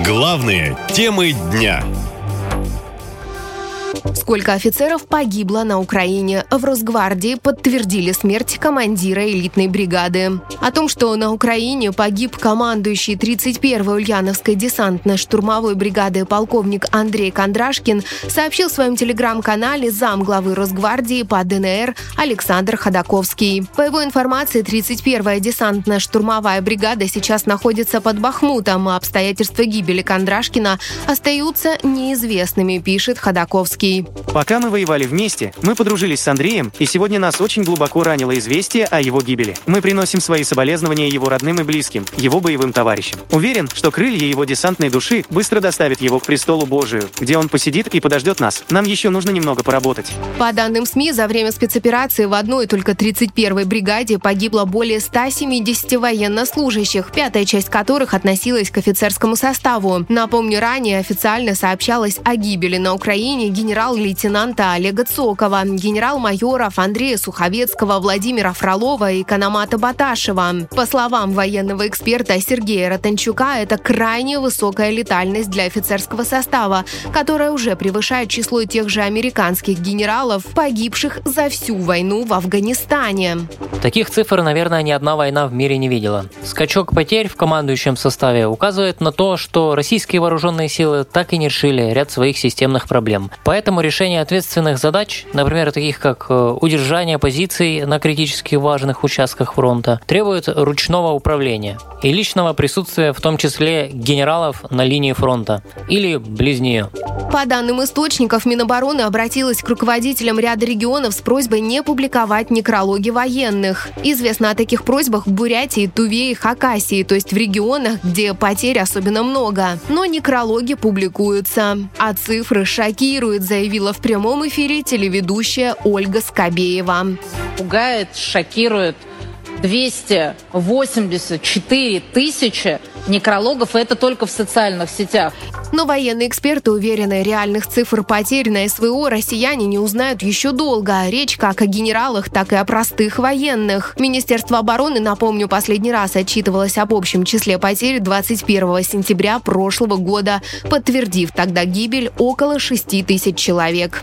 Главные темы дня. Сколько офицеров погибло на Украине? В Росгвардии подтвердили смерть командира элитной бригады. О том, что на Украине погиб командующий 31-й Ульяновской десантно-штурмовой бригады полковник Андрей Кондрашкин, сообщил в своем телеграм-канале зам главы Росгвардии по ДНР Александр Ходаковский. По его информации, 31-я десантно-штурмовая бригада сейчас находится под Бахмутом, а обстоятельства гибели Кондрашкина остаются неизвестными, пишет Ходаковский. Пока мы воевали вместе, мы подружились с Андреем, и сегодня нас очень глубоко ранило известие о его гибели. Мы приносим свои соболезнования его родным и близким, его боевым товарищам. Уверен, что крылья его десантной души быстро доставят его к престолу Божию, где он посидит и подождет нас. Нам еще нужно немного поработать. По данным СМИ, за время спецоперации в одной только 31-й бригаде погибло более 170 военнослужащих, пятая часть которых относилась к офицерскому составу. Напомню, ранее официально сообщалось о гибели на Украине генерал-лейтенанта Олега Цокова, генерал-майоров Андрея Суховецкого, Владимира Фролова и Канамата Баташева. По словам военного эксперта Сергея Ротанчука, это крайне высокая летальность для офицерского состава, которая уже превышает число тех же американских генералов, погибших за всю войну в Афганистане. Таких цифр, наверное, ни одна война в мире не видела. Скачок потерь в командующем составе указывает на то, что российские вооруженные силы так и не решили ряд своих системных проблем. Поэтому решение ответственных задач, например, таких как э, удержание позиций на критически важных участках фронта, требует ручного управления и личного присутствия, в том числе генералов на линии фронта или близ нее. По данным источников, Минобороны обратилась к руководителям ряда регионов с просьбой не публиковать некрологи военных. Известно о таких просьбах в Бурятии, Туве и Хакасии, то есть в регионах, где потерь особенно много. Но некрологи публикуются. А цифры шокируют, заявила в прямом эфире телеведущая Ольга Скобеева. Пугает, шокирует 284 тысячи некрологов, и это только в социальных сетях. Но военные эксперты уверены, реальных цифр потерь на СВО россияне не узнают еще долго. Речь как о генералах, так и о простых военных. Министерство обороны, напомню, последний раз отчитывалось об общем числе потерь 21 сентября прошлого года, подтвердив тогда гибель около 6 тысяч человек.